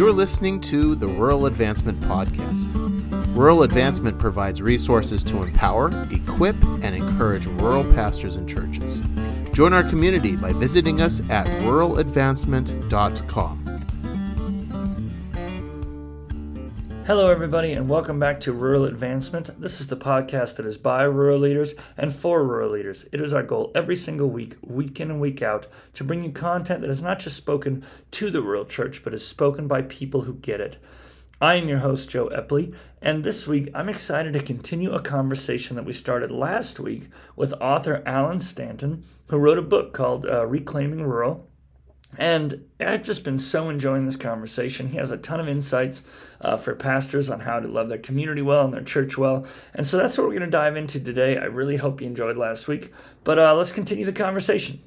You're listening to the Rural Advancement Podcast. Rural Advancement provides resources to empower, equip, and encourage rural pastors and churches. Join our community by visiting us at ruraladvancement.com. Hello, everybody, and welcome back to Rural Advancement. This is the podcast that is by rural leaders and for rural leaders. It is our goal every single week, week in and week out, to bring you content that is not just spoken to the rural church, but is spoken by people who get it. I am your host, Joe Epley, and this week I'm excited to continue a conversation that we started last week with author Allen Stanton, who wrote a book called uh, Reclaiming Rural. And I've just been so enjoying this conversation. He has a ton of insights uh, for pastors on how to love their community well and their church well. And so that's what we're going to dive into today. I really hope you enjoyed last week. But uh, let's continue the conversation.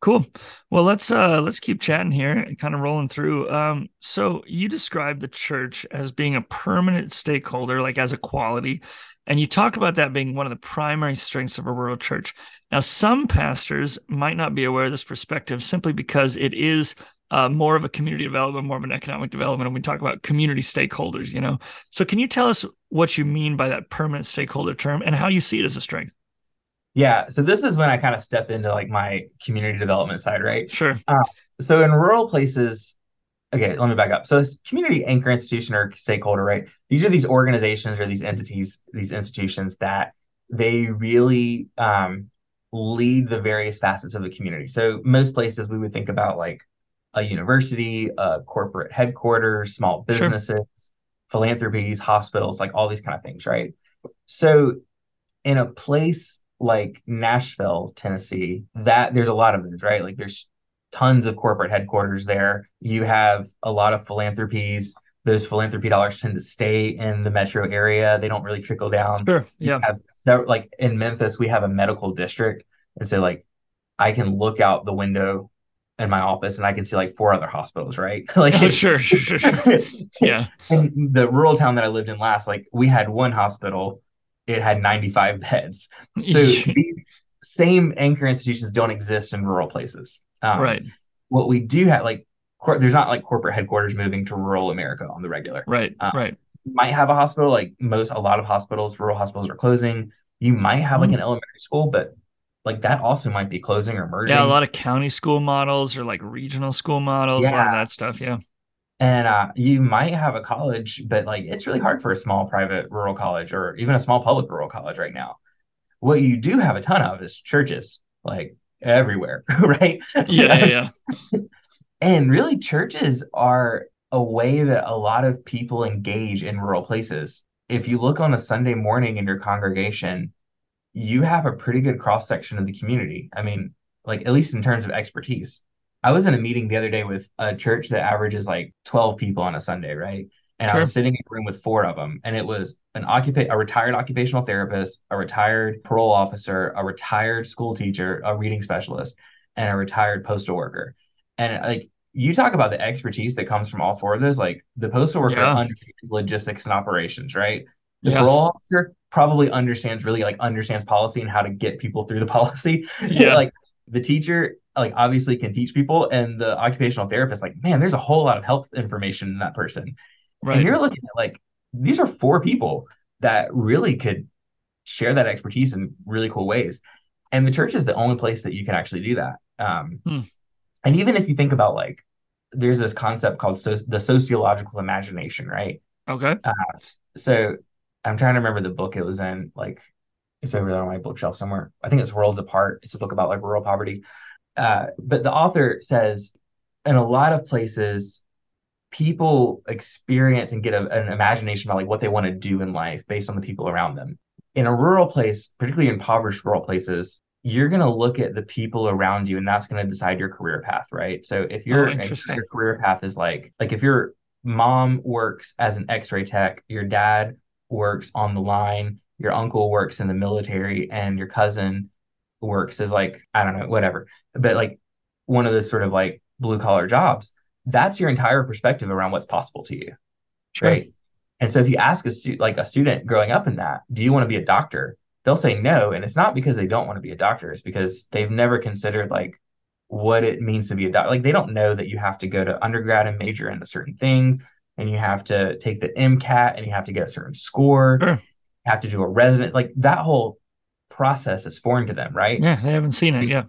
Cool. Well, let's uh let's keep chatting here and kind of rolling through. Um, so you described the church as being a permanent stakeholder, like as a quality, and you talk about that being one of the primary strengths of a rural church. Now, some pastors might not be aware of this perspective simply because it is uh, more of a community development, more of an economic development. And we talk about community stakeholders, you know. So, can you tell us what you mean by that permanent stakeholder term and how you see it as a strength? Yeah. So, this is when I kind of step into like my community development side, right? Sure. Uh, so, in rural places, okay, let me back up. So community anchor institution or stakeholder, right? These are these organizations or these entities, these institutions that they really um, lead the various facets of the community. So most places we would think about like a university, a corporate headquarters, small businesses, sure. philanthropies, hospitals, like all these kind of things, right? So in a place like Nashville, Tennessee, that there's a lot of those, right? Like there's tons of corporate headquarters there. You have a lot of philanthropies. Those philanthropy dollars tend to stay in the metro area. They don't really trickle down. Sure. Yeah. Several, like in Memphis, we have a medical district. And so like I can look out the window in my office and I can see like four other hospitals, right? like oh, sure, sure, sure, sure. Yeah. And the rural town that I lived in last, like we had one hospital, it had 95 beds. So these same anchor institutions don't exist in rural places. Um, right. What we do have, like, cor- there's not like corporate headquarters moving to rural America on the regular. Right. Um, right. Might have a hospital, like most, a lot of hospitals, rural hospitals are closing. You might have like mm. an elementary school, but like that also might be closing or merging. Yeah, a lot of county school models or like regional school models, yeah. a lot of that stuff. Yeah. And uh, you might have a college, but like it's really hard for a small private rural college or even a small public rural college right now. What you do have a ton of is churches. Like everywhere, right? Yeah, yeah, yeah. and really, churches are a way that a lot of people engage in rural places. If you look on a Sunday morning in your congregation, you have a pretty good cross section of the community. I mean, like at least in terms of expertise. I was in a meeting the other day with a church that averages like 12 people on a Sunday, right? And sure. I was sitting in a room with four of them, and it was an occupa- a retired occupational therapist, a retired parole officer, a retired school teacher, a reading specialist, and a retired postal worker. And like you talk about the expertise that comes from all four of those, like the postal worker yeah. understands logistics and operations, right? The yeah. parole officer probably understands really like understands policy and how to get people through the policy. Yeah. like the teacher like obviously can teach people and the occupational therapist like man there's a whole lot of health information in that person Right. And you're looking at like these are four people that really could share that expertise in really cool ways. And the church is the only place that you can actually do that. Um, hmm. And even if you think about like, there's this concept called so- the sociological imagination, right? Okay. Uh, so I'm trying to remember the book it was in. Like, it's over there on my bookshelf somewhere. I think it's Worlds Apart. It's a book about like rural poverty. Uh, but the author says, in a lot of places, people experience and get a, an imagination about like what they want to do in life based on the people around them. In a rural place, particularly impoverished rural places, you're going to look at the people around you and that's going to decide your career path, right? So if oh, your, oh, your career path is like like if your mom works as an x-ray tech, your dad works on the line, your uncle works in the military and your cousin works as like I don't know, whatever. But like one of those sort of like blue collar jobs that's your entire perspective around what's possible to you. Sure. Right. And so if you ask a student, like a student growing up in that, do you want to be a doctor? They'll say no. And it's not because they don't want to be a doctor, it's because they've never considered like what it means to be a doctor. Like they don't know that you have to go to undergrad and major in a certain thing, and you have to take the MCAT and you have to get a certain score. Sure. You have to do a resident. Like that whole process is foreign to them, right? Yeah, they haven't seen it. Yeah.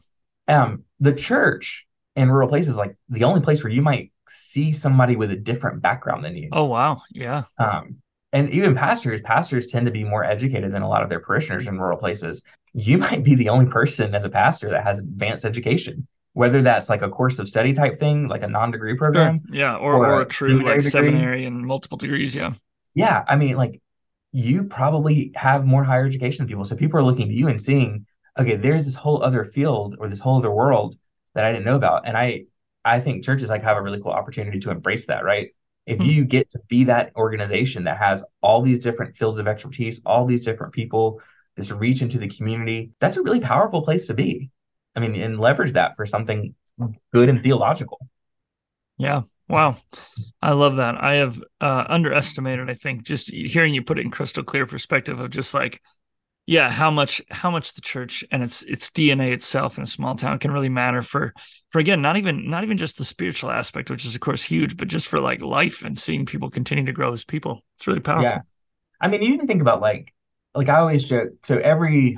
Um, the church in rural places, like the only place where you might see somebody with a different background than you. Oh wow. Yeah. Um, and even pastors, pastors tend to be more educated than a lot of their parishioners in rural places. You might be the only person as a pastor that has advanced education, whether that's like a course of study type thing, like a non-degree program. Sure. Yeah. Or, Or or, a true seminary like degree. seminary and multiple degrees. Yeah. Yeah, I mean, like you probably have more higher education than people. So people are looking to you and seeing, okay, there's this whole other field or this whole other world that I didn't know about. And I I think churches like have a really cool opportunity to embrace that, right? If Hmm. you get to be that organization that has all these different fields of expertise, all these different people, this reach into the community, that's a really powerful place to be. I mean, and leverage that for something good and theological. Yeah. Wow. I love that. I have uh, underestimated, I think, just hearing you put it in crystal clear perspective of just like, yeah, how much how much the church and its its DNA itself in a small town can really matter for for again, not even not even just the spiritual aspect, which is of course huge, but just for like life and seeing people continue to grow as people. It's really powerful. Yeah. I mean, you even think about like, like I always joke. So every,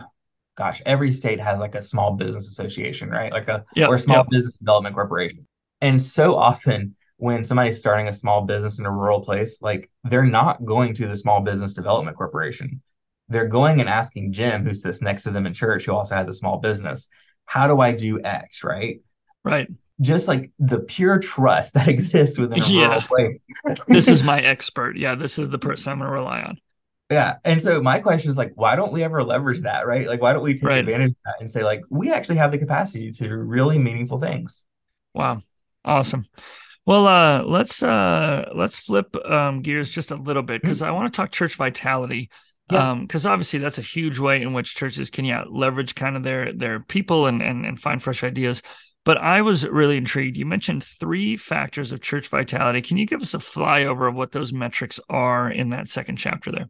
gosh, every state has like a small business association, right? Like a Yep, or a small yep. business development corporation. And so often when somebody's starting a small business in a rural place, like they're not going to the small business development corporation. They're going and asking Jim, who sits next to them in church, who also has a small business, how do I do X, right? Right. Just like the pure trust that exists within a Yeah. rural place. This is my expert. Yeah, this is the person I'm gonna rely on. Yeah. And so my question is like, why don't we ever leverage that, right? Like, why don't we take Right. advantage of that and say, like, we actually have the capacity to do really meaningful things? Wow. Awesome. Well, uh, let's uh, let's flip um, gears just a little bit because I want to talk church vitality. Yeah. Um, because obviously that's a huge way in which churches can yeah leverage kind of their their people and and and find fresh ideas. But I was really intrigued. You mentioned three factors of church vitality. Can you give us a flyover of what those metrics are in that second chapter there?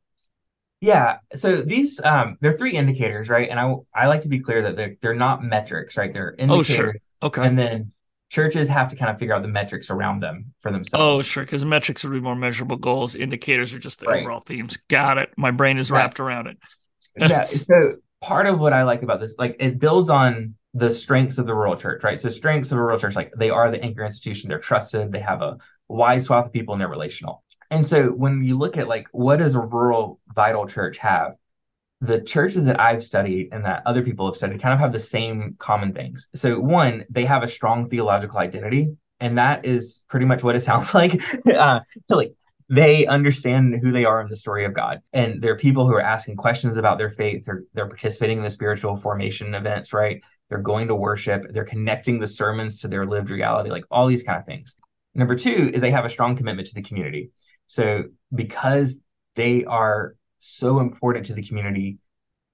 Yeah. So these, um, they're three indicators, right? And I, I like to be clear that they're, they're not metrics, right? They're indicators Oh, sure. Okay. And then churches have to kind of figure out the metrics around them for themselves. Oh, sure. Because metrics would be more measurable goals. Indicators are just the Right. overall themes. Got it. My brain is wrapped around it. yeah. So part of what I like about this, like it builds on the strengths of the rural church, right? So strengths of a rural church, like they are the anchor institution, they're trusted, they have a wide swath of people and they're relational. And so when you look at like what does a rural vital church have? The churches that I've studied and that other people have studied kind of have the same common things. So one, they have a strong theological identity, and that is pretty much what it sounds like. uh, like they understand who they are in the story of God. And they're people who are asking questions about their faith. They're, they're participating in the spiritual formation events, right? They're going to worship. They're connecting the sermons to their lived reality, like all these kind of things. Number two is they have a strong commitment to the community. So because they are so important to the community,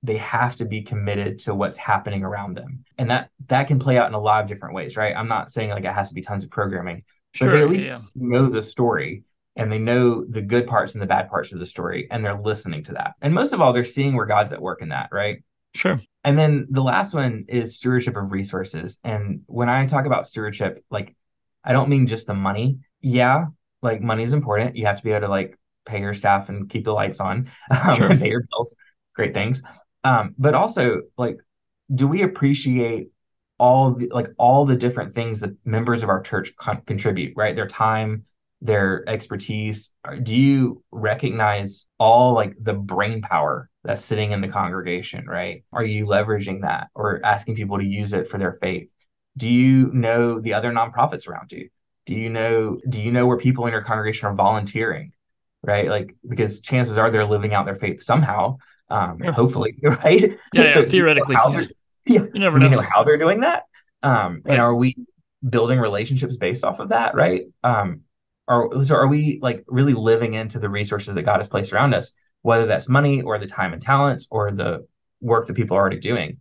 they have to be committed to what's happening around them. And that that can play out in a lot of different ways, right? I'm not saying like it has to be tons of programming, but Sure. they at least yeah. know the story and they know the good parts and the bad parts of the story and they're listening to that. And most of all, they're seeing where God's at work in that, right? Sure. And then the last one is stewardship of resources. And when I talk about stewardship, like I don't mean just the money. Yeah, like money is important. You have to be able to like pay your staff and keep the lights on, um, Sure. pay your bills. Great things. Um, but also like, do we appreciate all the like all the different things that members of our church con- contribute, right? Their time, their expertise. Do you recognize all like the brain power that's sitting in the congregation, right? Are you leveraging that or asking people to use it for their faith? Do you know the other nonprofits around you? Do you know do you know where people in your congregation are volunteering? Right? Like because chances are they're living out their faith somehow. Um, Sure. hopefully, right? Yeah, yeah, So know theoretically, how yeah. yeah. You never know. know how they're doing that? Um, Right. and are we building relationships based off of that, right? Um, or so are we like really living into the resources that God has placed around us, whether that's money or the time and talents or the work that people are already doing?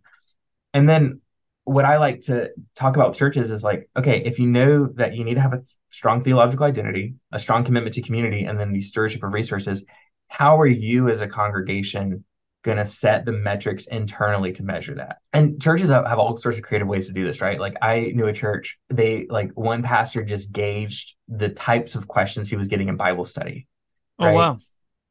And then what I like to talk about with churches is like, okay, if you know that you need to have a strong theological identity, a strong commitment to community, and then the stewardship of resources, how are you as a congregation going to set the metrics internally to measure that. And churches have, have all sorts of creative ways to do this, right? Like I knew a church, they like one pastor just gauged the types of questions he was getting in Bible study. Oh right? wow.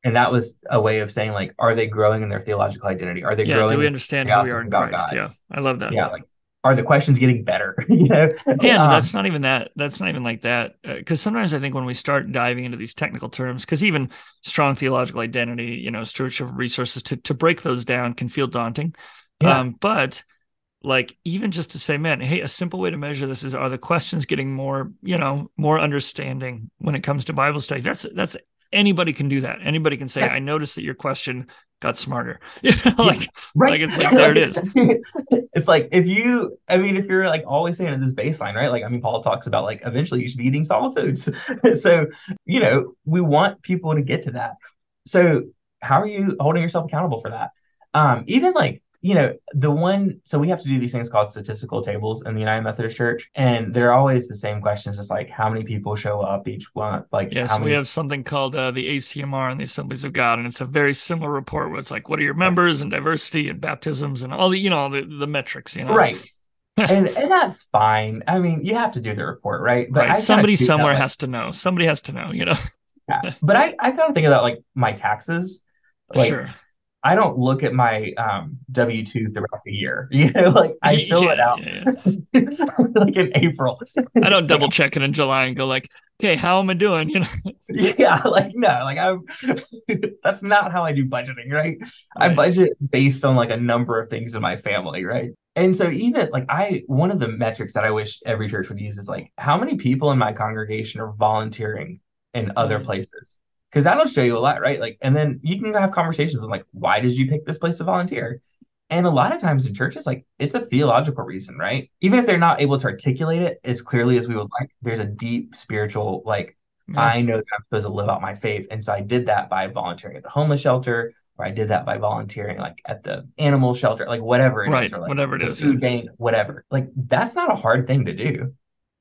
And that was a way of saying like, are they growing in their theological identity? Are they growing? Yeah. growing? Do we understand who we are in Christ? God? Yeah. I love that. Yeah, like are the questions getting better? you know, Yeah, Um, that's not even that. That's not even like that. Because sometimes I think when we start diving into these technical terms, because even strong theological identity, you know, stewardship of resources, to to break those down can feel daunting. Yeah. Um, but like even just to say, man, hey, a simple way to measure this is are the questions getting more, you know, more understanding when it comes to Bible study? That's that's anybody can do that. Anybody can say, Yeah. I noticed that your question got smarter. You know, like right. like, it's like, there it is. it's like if you i mean if you're like always saying at this baseline right? Like i mean paul talks about like eventually you should be eating solid foods. So you know we want people to get to that. So how are you holding yourself accountable for that? Um even like you know the one so we have to do these things called statistical tables in the united methodist church and they're always the same questions just like how many people show up each month like Yes, how we have something called uh, the ACMR and the Assemblies of God, and it's a very similar report where it's like, what are your members and diversity and baptisms and all the, you know, the, the metrics, you know, right and and that's fine i mean you have to do the report right but right? Somebody treat that somewhere like- has to know. Somebody has to know, you know. Yeah. But I, I kind of think of that like my taxes. Like sure. I don't look at my um W two throughout the year. You know, like I fill it out yeah, yeah. like in April. I don't double check it in July and go like, okay, how am I doing? You know, Yeah, like no, like I'm that's not how I do budgeting, right? I budget based on like a number of things in my family, right? And so even like I one of the metrics that I wish every church would use is like how many people in my congregation are volunteering in other Mhm. places. Because that'll show you a lot, right? Like, and then you can have conversations with like, why did you pick this place to volunteer? And a lot of times in churches, like it's a theological reason, right? Even if they're not able to articulate it as clearly as we would like, there's a deep spiritual, like, Yeah. I know that I'm supposed to live out my faith. And so I did that by volunteering at the homeless shelter, or I did that by volunteering like at the animal shelter, like whatever it is, Right, or like whatever it is, food yeah. bank, whatever. Like that's not a hard thing to do.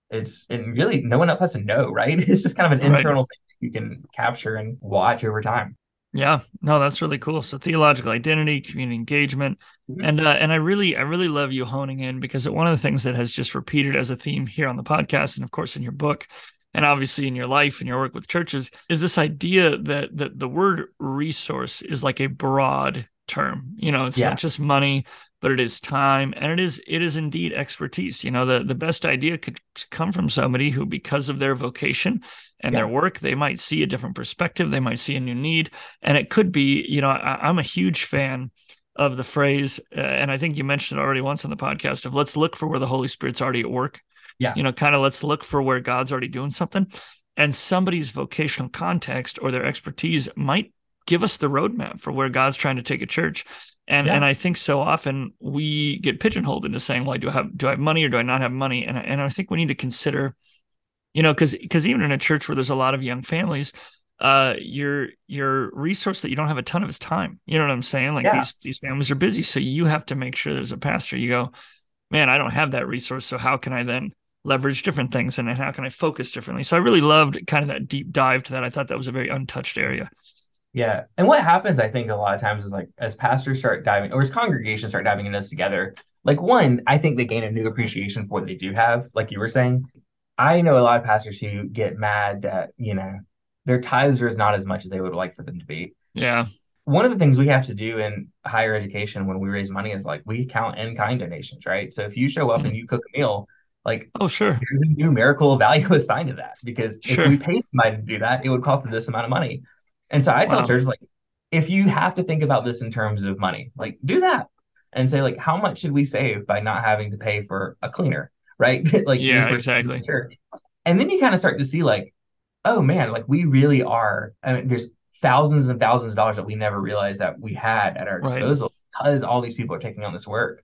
It's and really no one else has to know, right? It's just kind of an Right. internal thing you can capture and watch over time. Yeah, no, that's really cool. So theological identity, community engagement, Mhm. and uh, and I really I really love you honing in because one of the things that has just repeated as a theme here on the podcast, and of course in your book, and obviously in your life and your work with churches, is this idea that that the word resource is like a broad term. You know, it's Yeah. not just money, but it is time, and it is it is indeed expertise. You know, the the best idea could come from somebody who, because of their vocation and their work, they might see a different perspective, they might see a new need and it could be you know I, i'm a huge fan of the phrase uh, and i think you mentioned it already once on the podcast of let's look for where the holy spirit's already at work Yeah. you know kind of let's look for where god's already doing something and somebody's vocational context or their expertise might give us the roadmap for where god's trying to take a church. And Yeah. and i think so often we get pigeonholed into saying well do i have do i have money or do i not have money? And, I- and i think we need to consider you know because because even in a church where there's a lot of young families uh your your resource that you don't have a ton of is time. You know what i'm saying? Like Yeah. these these families are busy so you have to make sure there's a pastor. You go man i don't have that resource so how can i then leverage different things and then how can i focus differently? So i really loved kind of that deep dive to that. I thought that was a very untouched area Yeah. And what happens, I think, a lot of times is like as pastors start diving or as congregations start diving into this together, like one, I think they gain a new appreciation for what they do have, like you were saying. I know a lot of pastors who get mad that, you know, their tithes are not as much as they would like for them to be. yeah One of the things we have to do in higher education when we raise money is like we count in kind donations, right? So if you show up mm-hmm. and you cook a meal, like oh sure there's a numerical value assigned to that because Sure. if we paid somebody to do that, it would cost this amount of money. And so I tell Wow. churches like, if you have to think about this in terms of money, like do that and say like, how much should we save by not having to pay for a cleaner, right? like Yeah, exactly. And then you kind of start to see like, oh man, like we really are. I mean, there's thousands and thousands of dollars that we never realized that we had at our Right. disposal because all these people are taking on this work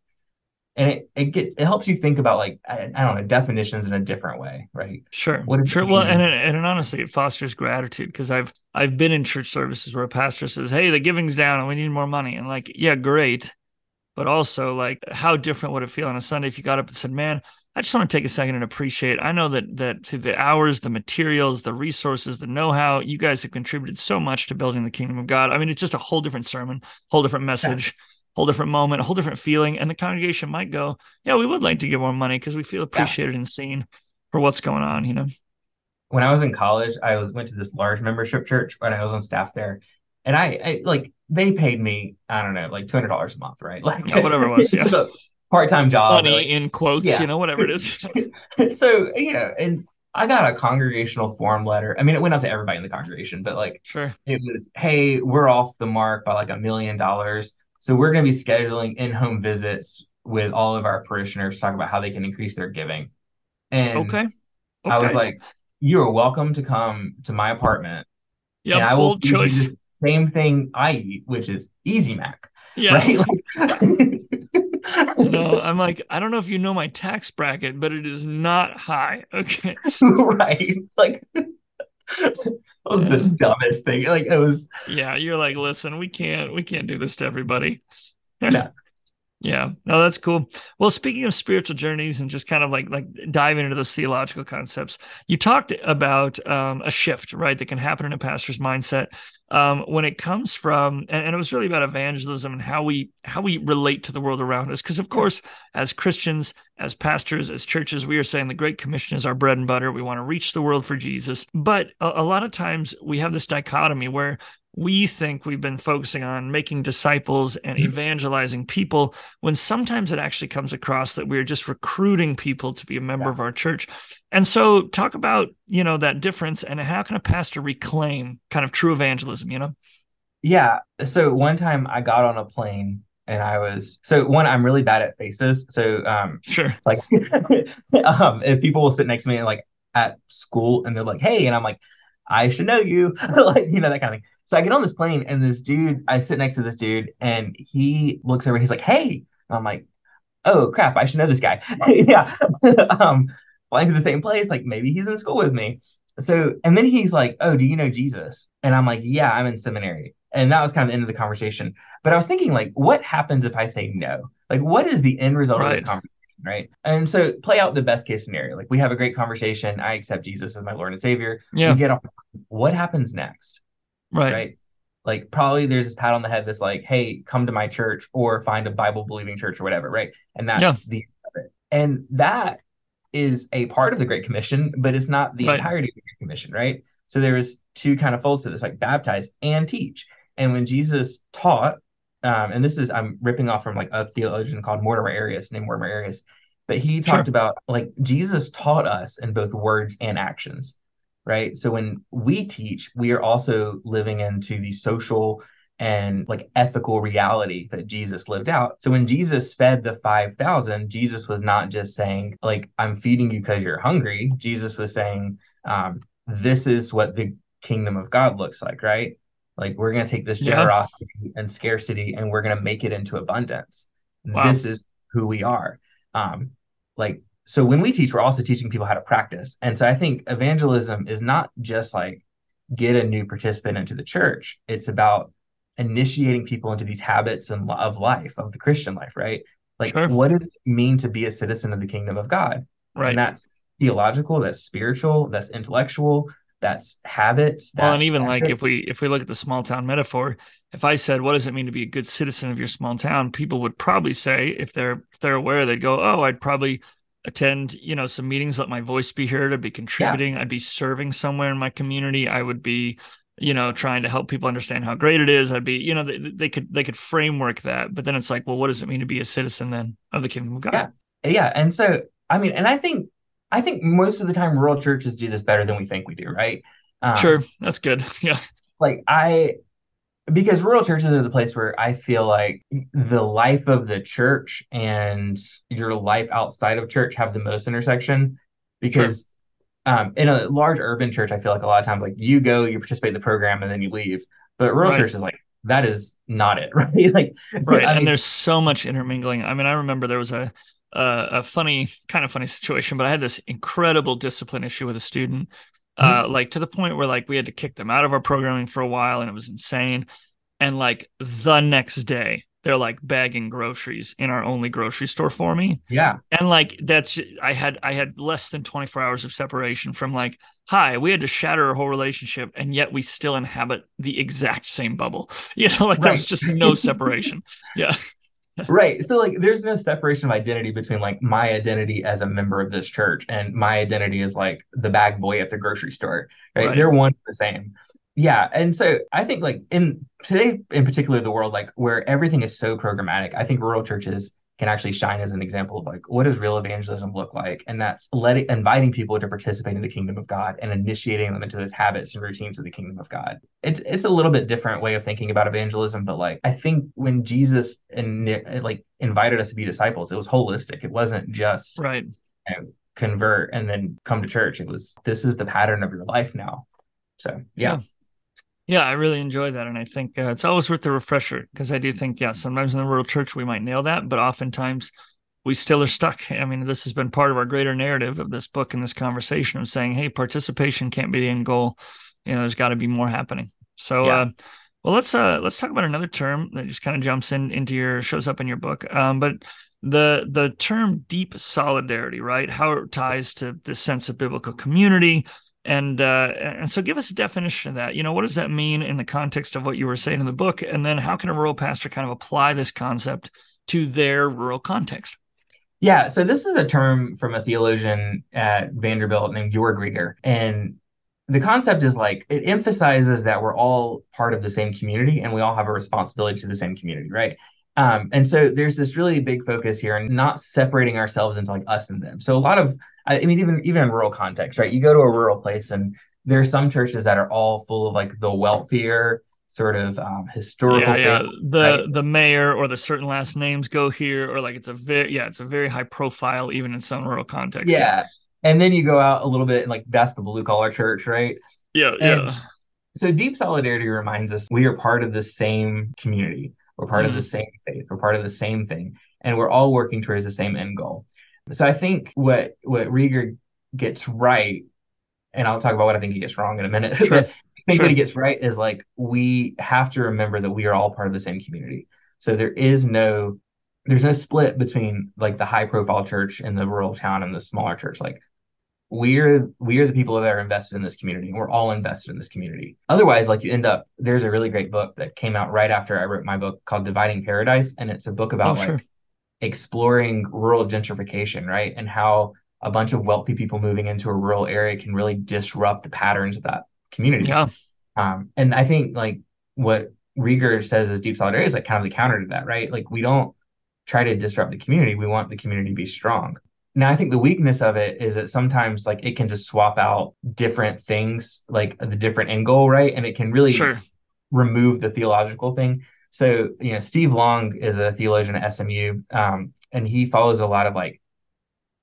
and it it gets it helps you think about like I, I don't know definitions in a different way, right? Sure, What does it sure. Well, and it, and it honestly, it fosters gratitude because I've I've been in church services where a pastor says, "Hey, the giving's down and we need more money," and like, yeah, great, but also like, how different would it feel on a Sunday if you got up and said, "Man, I just want to take a second and appreciate. I know that that through the hours, the materials, the resources, the know-how, you guys have contributed so much to building the kingdom of God. I mean, it's just a whole different sermon, whole different message, yeah. Whole different moment, a whole different feeling. And the congregation might go, "Yeah, we would like to give more money because we feel appreciated yeah. and seen for what's going on." You know. When I was in college, I was went to this large membership church, when I was on staff there, and I, I like they paid me, I don't know, like two hundred dollars a month, right? Like yeah, whatever it was, yeah. part-time job money like, in quotes yeah. you know whatever it is so yeah and i got a congregational form letter i mean it went out to everybody in the congregation but like sure it was hey we're off the mark by like a million dollars so we're going to be scheduling in-home visits with all of our parishioners to talk about how they can increase their giving and okay, okay. i was like you are welcome to come to my apartment yeah and i will choice The same thing i eat which is easy mac yeah right? like, you know, I'm like, I don't know if you know my tax bracket, but it is not high. Okay. right. Like was yeah. the dumbest thing. Like it was Yeah, you're like, listen, we can't we can't do this to everybody. Yeah. Yeah, no, that's cool. Well, speaking of spiritual journeys and just kind of like like diving into those theological concepts, you talked about um, a shift, right, that can happen in a pastor's mindset um, when it comes from, and, and, it was really about evangelism and how we how we relate to the world around us. Because of course, as Christians, as pastors, as churches, we are saying the Great Commission is our bread and butter. We want to reach the world for Jesus, but a, a lot of times we have this dichotomy where we think we've been focusing on making disciples and mm-hmm. evangelizing people when sometimes it actually comes across that we're just recruiting people to be a member yeah. of our church. And so talk about, you know, that difference and how can a pastor reclaim kind of true evangelism, you know? Yeah. So one time I got on a plane and I was so one, I'm really bad at faces. So um sure. Like um if people will sit next to me and like at school and they're like, hey, and I'm like, I should know you, like, you know, that kind of thing. So I get on this plane and this dude, I sit next to this dude and he looks over and he's like, Hey, and I'm like, Oh crap, I should know this guy. yeah. um, flying to the same place, like maybe he's in school with me. So, and then he's like, Oh, do you know Jesus? And I'm like, Yeah, I'm in seminary. And that was kind of the end of the conversation. But I was thinking, like, what happens if I say no? Like, what is the end result right. of this conversation? right? And so play out the best case scenario. Like we have a great conversation. I accept Jesus as my Lord and Savior. Yeah. We get off. What happens next? Right. Right. Like probably there's this pat on the head that's like, hey, come to my church or find a Bible believing church or whatever, right? And that's yeah. the and that is a part of the Great Commission, but it's not the right. entirety of the Great Commission, right? So there's two kind of folds to this, like baptize and teach. And when Jesus taught, um, and this is I'm ripping off from like a theologian called Mortimer Arias, named Mortimer Arias, but he talked sure. about like Jesus taught us in both words and actions right? So when we teach, we are also living into the social and like ethical reality that Jesus lived out. So when Jesus fed the 5,000, Jesus was not just saying, like, I'm feeding you because you're hungry. Jesus was saying, um, this is what the kingdom of God looks like, right? Like, we're going to take this generosity yeah. and scarcity and we're going to make it into abundance. Wow. This is who we are. Um, like, so when we teach, we're also teaching people how to practice. And so I think evangelism is not just like get a new participant into the church. It's about initiating people into these habits and of life, of the Christian life, right? Like sure. what does it mean to be a citizen of the kingdom of God? Right. And that's theological, that's spiritual, that's intellectual, that's habits. That's well, and even like if we if we look at the small town metaphor, if I said, "What does it mean to be a good citizen of your small town?" People would probably say, if they're if they're aware, they'd go, "Oh, I'd probably attend you know some meetings let my voice be heard i'd be contributing yeah. i'd be serving somewhere in my community i would be you know trying to help people understand how great it is i'd be you know they, they could they could framework that but then it's like well what does it mean to be a citizen then of the kingdom of god? Yeah. Yeah and so i mean and i think i think most of the time rural churches do this better than we think we do right? Um, sure that's good yeah. like i because rural churches are the place where I feel like the life of the church and your life outside of church have the most intersection. Because sure. um, in a large urban church, I feel like a lot of times, like you go, you participate in the program, and then you leave. But rural right. church is like that is not it, right? like, right. I and there's so much intermingling. I mean, I remember there was a a funny, kind of funny situation, but I had this incredible discipline issue with a student uh, mm-hmm. like to the point where like we had to kick them out of our programming for a while and it was insane. And like the next day, they're like bagging groceries in our only grocery store for me. Yeah. And like that's I had I had less than 24 hours of separation from like, hi, we had to shatter our whole relationship and yet we still inhabit the exact same bubble. You know, like right. there was just no separation. yeah. Right. So like there's no separation of identity between like my identity as a member of this church and my identity as like the bag boy at the grocery store. Right. right. They're one the same yeah and so i think like in today in particular the world like where everything is so programmatic i think rural churches can actually shine as an example of like what does real evangelism look like? And that's letting inviting people to participate in the kingdom of god and initiating them into those habits and routines of the kingdom of god. It's, it's a little bit different way of thinking about evangelism but like i think when jesus and like invited us to be disciples it was holistic. It wasn't just right. you know, convert and then come to church. It was this is the pattern of your life now. So yeah. yeah. Yeah, I really enjoy that. And I think uh, it's always worth the refresher because I do think, yeah, sometimes in the rural church we might nail that, but oftentimes we still are stuck. I mean, this has been part of our greater narrative of this book and this conversation of saying, hey, participation can't be the end goal. You know, there's got to be more happening. So, yeah. uh, well, let's uh let's talk about another term that just kind of jumps in into your shows up in your book. Um, but the the term deep solidarity, right? How it ties to the sense of biblical community, and uh, and so give us a definition of that. You know what does that mean in the context of what you were saying in the book? And then how can a rural pastor kind of apply this concept to their rural context? Yeah so this is a term from a theologian at vanderbilt named Jörg Rieger. And the concept is like it emphasizes that we're all part of the same community and we all have a responsibility to the same community right um, and so there's this really big focus here and not separating ourselves into like us and them. So a lot of, I mean, even even in rural context, right? You go to a rural place and there are some churches that are all full of like the wealthier sort of um, historical. Yeah, yeah. the right? the mayor or the certain last names go here, or like it's a very yeah, it's a very high profile even in some rural context. Yeah. yeah. And then you go out a little bit and like that's the blue collar church, right? Yeah, and yeah. So deep solidarity reminds us we are part of the same community. We're part mm. of the mm. same faith. We're part of the same thing, and we're all working towards the same end goal. So I think what what Rieger gets right, and I'll talk about what I think he gets wrong in a minute. Sure. but I think sure. what he gets right is like we have to remember that we are all part of the same community. So there is no there's no split between like the high profile church and the rural town and the smaller church. Like we're we are the people that are invested in this community we're all invested in this community. Otherwise like you end up there's a really great book that came out right after i wrote my book called dividing paradise and it's a book about oh, like exploring rural gentrification right? And how a bunch of wealthy people moving into a rural area can really disrupt the patterns of that community. Yeah. Um, and i think like what rieger says is deep solidarity is like kind of the counter to that right? Like we don't try to disrupt the community. We want the community to be strong now, I think the weakness of it is that sometimes like it can just swap out different things, like the different end goal, right? And it can really sure. remove the theological thing. So, you know, Steve Long is a theologian at SMU, um, and he follows a lot of like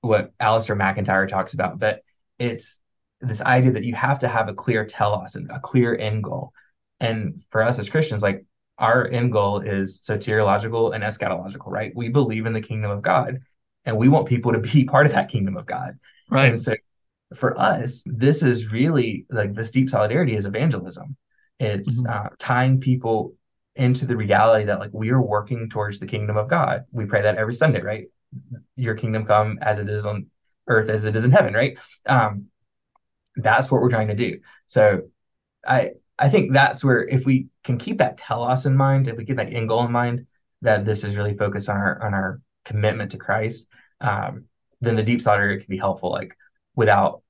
what Alasdair MacIntyre talks about, but it's this idea that you have to have a clear telos and a clear end goal. And for us as Christians, like our end goal is soteriological and eschatological, right? We believe in the kingdom of God and we want people to be part of that kingdom of God. Right. And so for us, this is really like this deep solidarity is evangelism. It's mm-hmm. uh, tying people into the reality that like we are working towards the kingdom of God. We pray that every Sunday, right? Your kingdom come as it is on earth as it is in heaven, right? Um, that's what we're trying to do. So I I think that's where if we can keep that telos in mind, if we keep that end goal in mind, that this is really focused on our on our commitment to Christ, um, then the deep solidarity can be helpful, like without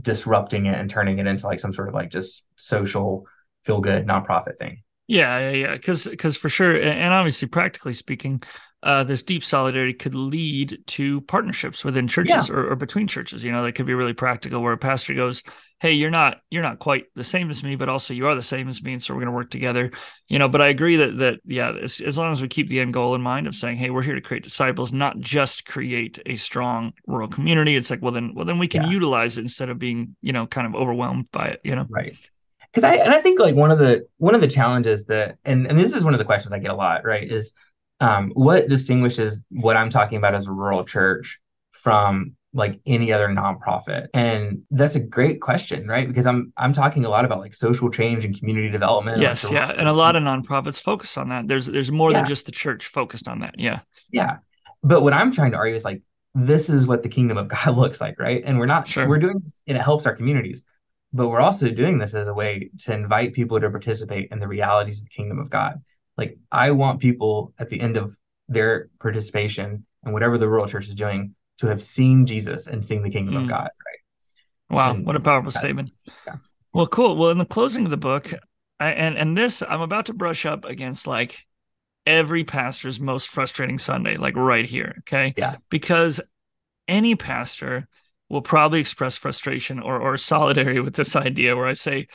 disrupting it and turning it into like some sort of like just social feel good nonprofit thing. Yeah, yeah, yeah. Because because for sure, and obviously, practically speaking, uh, this deep solidarity could lead to partnerships within churches yeah. or, or, between churches. You know, that could be really practical. Where a pastor goes, "Hey, you're not you're not quite the same as me, but also you are the same as me, and so we're going to work together." You know, but I agree that that yeah, as, as long as we keep the end goal in mind of saying, "Hey, we're here to create disciples, not just create a strong rural community." It's like, well, then well then we can yeah. utilize it instead of being you know kind of overwhelmed by it. You know, right because I and I think like one of the one of the challenges that and and this is one of the questions I get a lot, right? Is um, what distinguishes what I'm talking about as a rural church from like any other nonprofit? And that's a great question, right? Because I'm I'm talking a lot about like social change and community development. Yes, like, yeah, and a lot of nonprofits focus on that. There's there's more Yeah. than just the church focused on that. Yeah, Yeah. But what I'm trying to argue is like this is what the kingdom of God looks like, right? And we're not Sure. we're doing this and it helps our communities, but we're also doing this as a way to invite people to participate in the realities of the kingdom of God. Like I want people at the end of their participation and whatever the rural church is doing to have seen Jesus and seen the kingdom Mm. of God, right? wow, And what a powerful statement. yeah. Well, cool. Well, in the closing of the book, I, and and this I'm about to brush up against like every pastor's most frustrating Sunday, like right here. Okay. Yeah. Because any pastor will probably express frustration or or solidarity with this idea where I say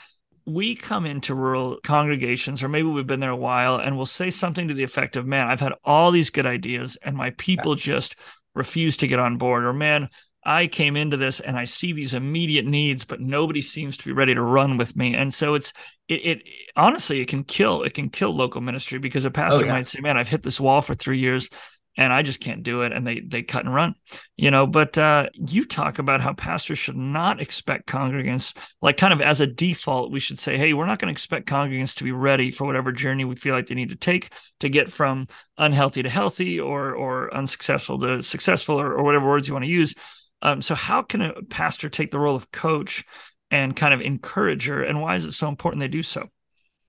we come into rural congregations or maybe we've been there a while and we'll say something to the effect of man i've had all these good ideas and my people just refuse to get on board or man i came into this and i see these immediate needs but nobody seems to be ready to run with me and so it's it, it honestly it can kill it can kill local ministry because a oh, pastor yeah. might say man i've hit this wall for three years and I just can't do it. And they they cut and run, you know. But uh, you talk about how pastors should not expect congregants, like kind of as a default, we should say, hey, we're not going to expect congregants to be ready for whatever journey we feel like they need to take to get from unhealthy to healthy or or unsuccessful to successful or, or whatever words you want to use. Um, so how can a pastor take the role of coach and kind of encourager, and why is it so important they do so?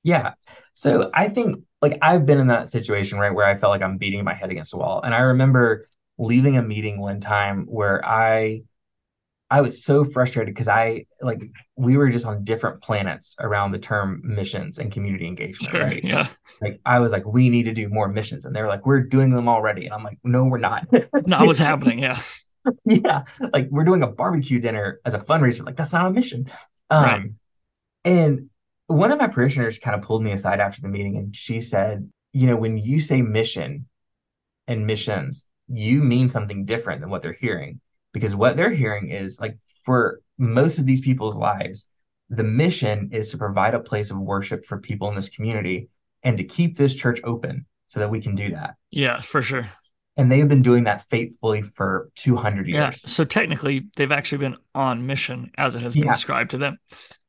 Yeah. So I think like I've been in that situation, right, where I felt like I'm beating my head against the wall. And I remember leaving a meeting one time where I I was so frustrated because I like we were just on different planets around the term missions and community engagement, Sure, right? yeah, Like I was like, we need to do more missions. And they were like, we're doing them already. And I'm like, no, we're not. not what's happening. Yeah, yeah. Like we're doing a barbecue dinner as a fundraiser. Like that's not a mission. Um, Right. and one of my parishioners kind of pulled me aside after the meeting and she said, you know, when you say mission and missions, you mean something different than what they're hearing. Because what they're hearing is like for most of these people's lives, the mission is to provide a place of worship for people in this community and to keep this church open so that we can do that. yeah, for sure. And they've been doing that faithfully for 200 years. Yeah. So technically, they've actually been on mission as it has been Yeah. described to them.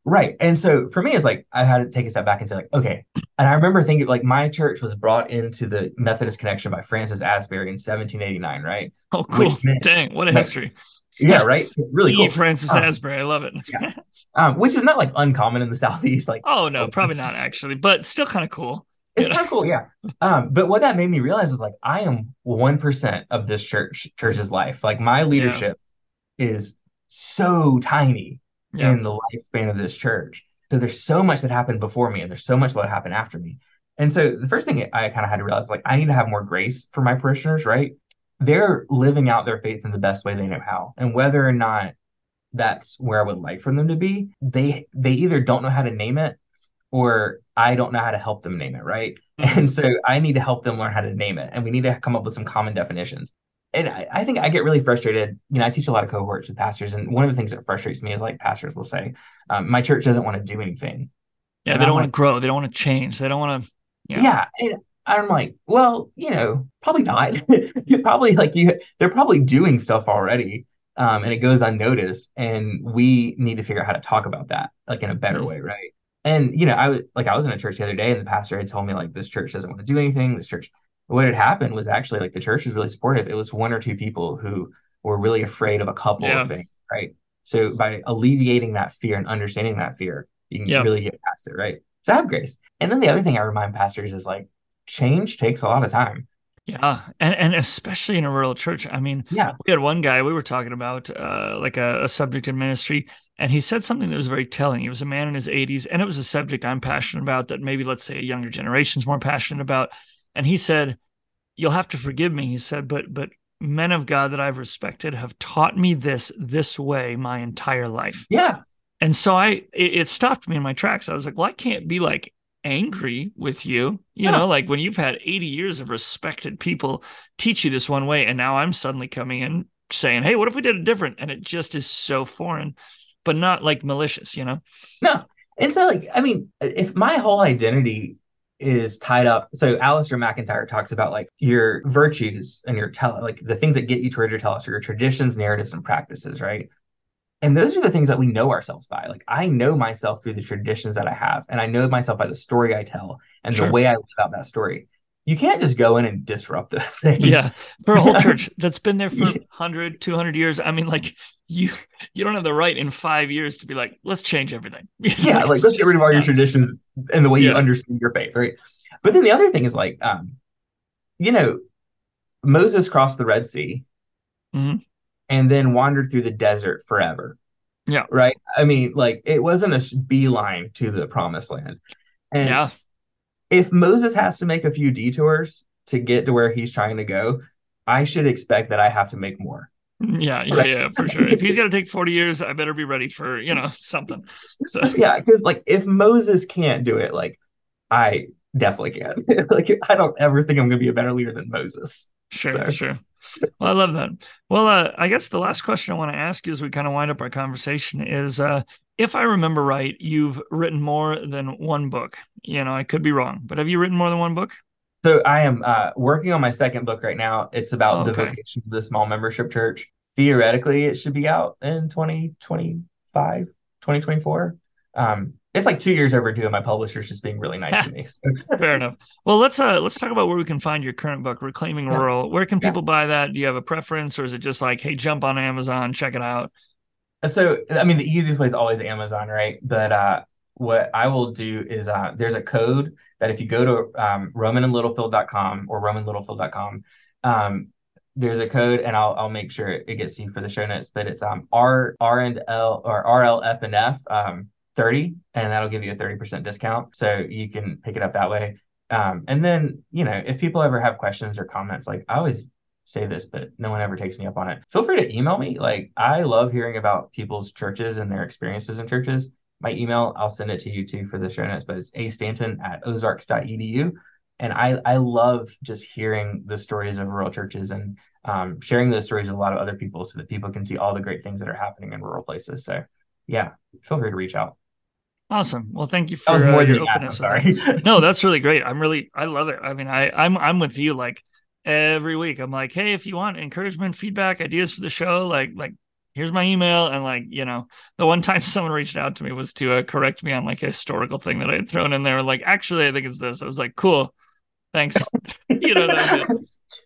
Right. And so for me, it's like I had to take a step back and say, like, okay. And I remember thinking, like, my church was brought into the Methodist Connection by Francis Asbury in 1789, right? Oh, cool. Meant- Dang, what a Right. history. Yeah, right. It's really E. cool. Francis Um, Asbury. I love it. yeah. Um, which is not like uncommon in the Southeast. Like, Oh, no, probably not actually, but still kind of cool. it's Yeah. kind of cool, yeah. Um, but what that made me realize is like I am one percent of this church church's life. Like my leadership is so tiny Yeah. in the lifespan of this church. So there's so much that happened before me, and there's so much that happened after me. And so the first thing I kind of had to realize, like, I need to have more grace for my parishioners, right? They're living out their faith in the best way they know how, and whether or not that's where I would like for them to be, they they either don't know how to name it, or I don't know how to help them name it, right? Mhm. And so I need to help them learn how to name it, and we need to come up with some common definitions and I, I think I get really frustrated. You know, I teach a lot of cohorts with pastors, and one of the things that frustrates me is like pastors will say, um, "My church doesn't want to do anything." Yeah, And they don't want to grow. They don't want to change. They don't want to. Yeah. Yeah, and I'm like, well, you know, probably not. you probably like you. They're probably doing stuff already, um, and it goes unnoticed. And we need to figure out how to talk about that, like in a better Mhm. way, right? And you know, I was like, I was in a church the other day, and the pastor had told me like, this church doesn't want to do anything. This church. What had happened was actually like the church was really supportive. It was one or two people who were really afraid of a couple Yeah. of things, right? So by alleviating that fear and understanding that fear, you can Yeah. really get past it, right? So have grace. And then the other thing I remind pastors is like change takes a lot of time. Yeah, and and especially in a rural church. I mean, Yeah. we had one guy we were talking about, uh, like a, a subject in ministry, and he said something that was very telling. He was a man in his 80s, and it was a subject I'm passionate about that maybe let's say a younger generation's more passionate about. And he said, "You'll have to forgive me," he said, "but but men of God that I've respected have taught me this this way my entire life." Yeah. And so I it, it stopped me in my tracks. I was like, well, I can't be like angry with you. You Yeah. know, like when you've had 80 years of respected people teach you this one way, and now I'm suddenly coming in saying, Hey, what if we did it different? And it just is so foreign, but not like malicious, you know? No. And so like, I mean, if my whole identity is tied up. So Alasdair MacIntyre talks about like your virtues and your tell like the things that get you towards your telos, or your traditions, narratives, and practices, right? And those are the things that we know ourselves by. Like I know myself through the traditions that I have, and I know myself by the story I tell and sure. the way I live out that story. You can't just go in and disrupt those things. Yeah. For a whole church that's been there for 100, 200 years. I mean, like you you don't have the right in five years to be like, let's change everything. yeah. like, like let's get rid of all nuts. your traditions and the way yeah. you understand your faith. Right. But then the other thing is like, um, you know, Moses crossed the Red Sea. Mm-hmm and then wandered through the desert forever. Yeah. Right. I mean, like it wasn't a beeline to the promised land. And yeah. If Moses has to make a few detours to get to where he's trying to go, I should expect that I have to make more. Yeah, yeah, right? yeah, for sure. If he's gonna take 40 years, I better be ready for, you know, something. So yeah, because like if Moses can't do it, like I definitely can. like I don't ever think I'm gonna be a better leader than Moses. Sure, so. sure. Well, I love that. Well, uh, I guess the last question I want to ask you as we kind of wind up our conversation is uh, if I remember right, you've written more than one book. You know, I could be wrong, but have you written more than one book? So I am uh, working on my second book right now. It's about okay. the vocation of the small membership church. Theoretically, it should be out in 2025, 2024. Um, it's like two years overdue and my publisher's just being really nice to me fair enough well let's uh let's talk about where we can find your current book reclaiming yeah. rural where can people yeah. buy that do you have a preference or is it just like hey jump on amazon check it out so i mean the easiest way is always amazon right but uh what i will do is uh there's a code that if you go to um, rowmanandlittlefield.com or rowmanlittlefield.com um there's a code and I'll I'll make sure it gets you for the show notes, but it's um R R and L or RLF and F um 30 and that'll give you a 30% discount. So you can pick it up that way. Um, and then, you know, if people ever have questions or comments, like I always say this, but no one ever takes me up on it. Feel free to email me. Like I love hearing about people's churches and their experiences in churches. My email, I'll send it to you too for the show notes, but it's a stanton at ozarks.edu. And I, I love just hearing the stories of rural churches and um, sharing those stories with a lot of other people so that people can see all the great things that are happening in rural places. So yeah, feel free to reach out. Awesome. Well, thank you for that was more uh, your openness. Sorry. no, that's really great. I'm really, I love it. I mean, I, I'm, I'm with you. Like every week, I'm like, hey, if you want encouragement, feedback, ideas for the show, like, like here's my email. And like, you know, the one time someone reached out to me was to uh, correct me on like a historical thing that I had thrown in there. Like, actually, I think it's this. I was like, cool, thanks. you know,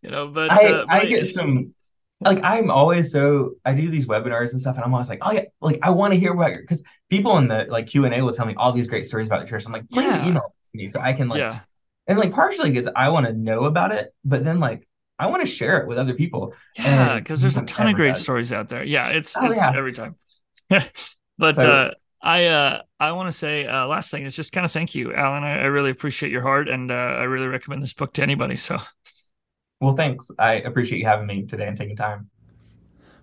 you know, but I, uh, I get some like I'm always so I do these webinars and stuff, and I'm always like, oh yeah, like I want to hear about your because people in the like Q and A will tell me all these great stories about the church. I'm like, please yeah. email me so I can like, yeah. And like partially because I want to know about it, but then like I want to share it with other people. Yeah, because there's a ton of great does. stories out there. Yeah, it's oh, it's yeah. every time. but so, uh, I uh, I want to say uh, last thing is just kind of thank you, Allen. I, I really appreciate your heart, and uh, I really recommend this book to anybody. So. Well, thanks. I appreciate you having me today and taking time.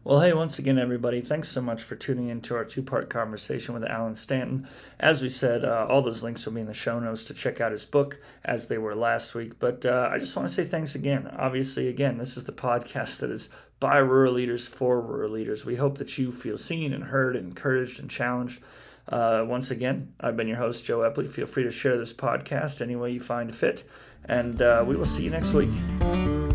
Well, hey, once again, everybody, thanks so much for tuning in to our two part conversation with Allen Stanton. As we said, uh, all those links will be in the show notes to check out his book, as they were last week. But uh, I just want to say thanks again. Obviously, again, this is the podcast that is by rural leaders for rural leaders. We hope that you feel seen and heard, and encouraged and challenged. Uh, once again, I've been your host, Joe Epley. Feel free to share this podcast any way you find fit, and uh, we will see you next week.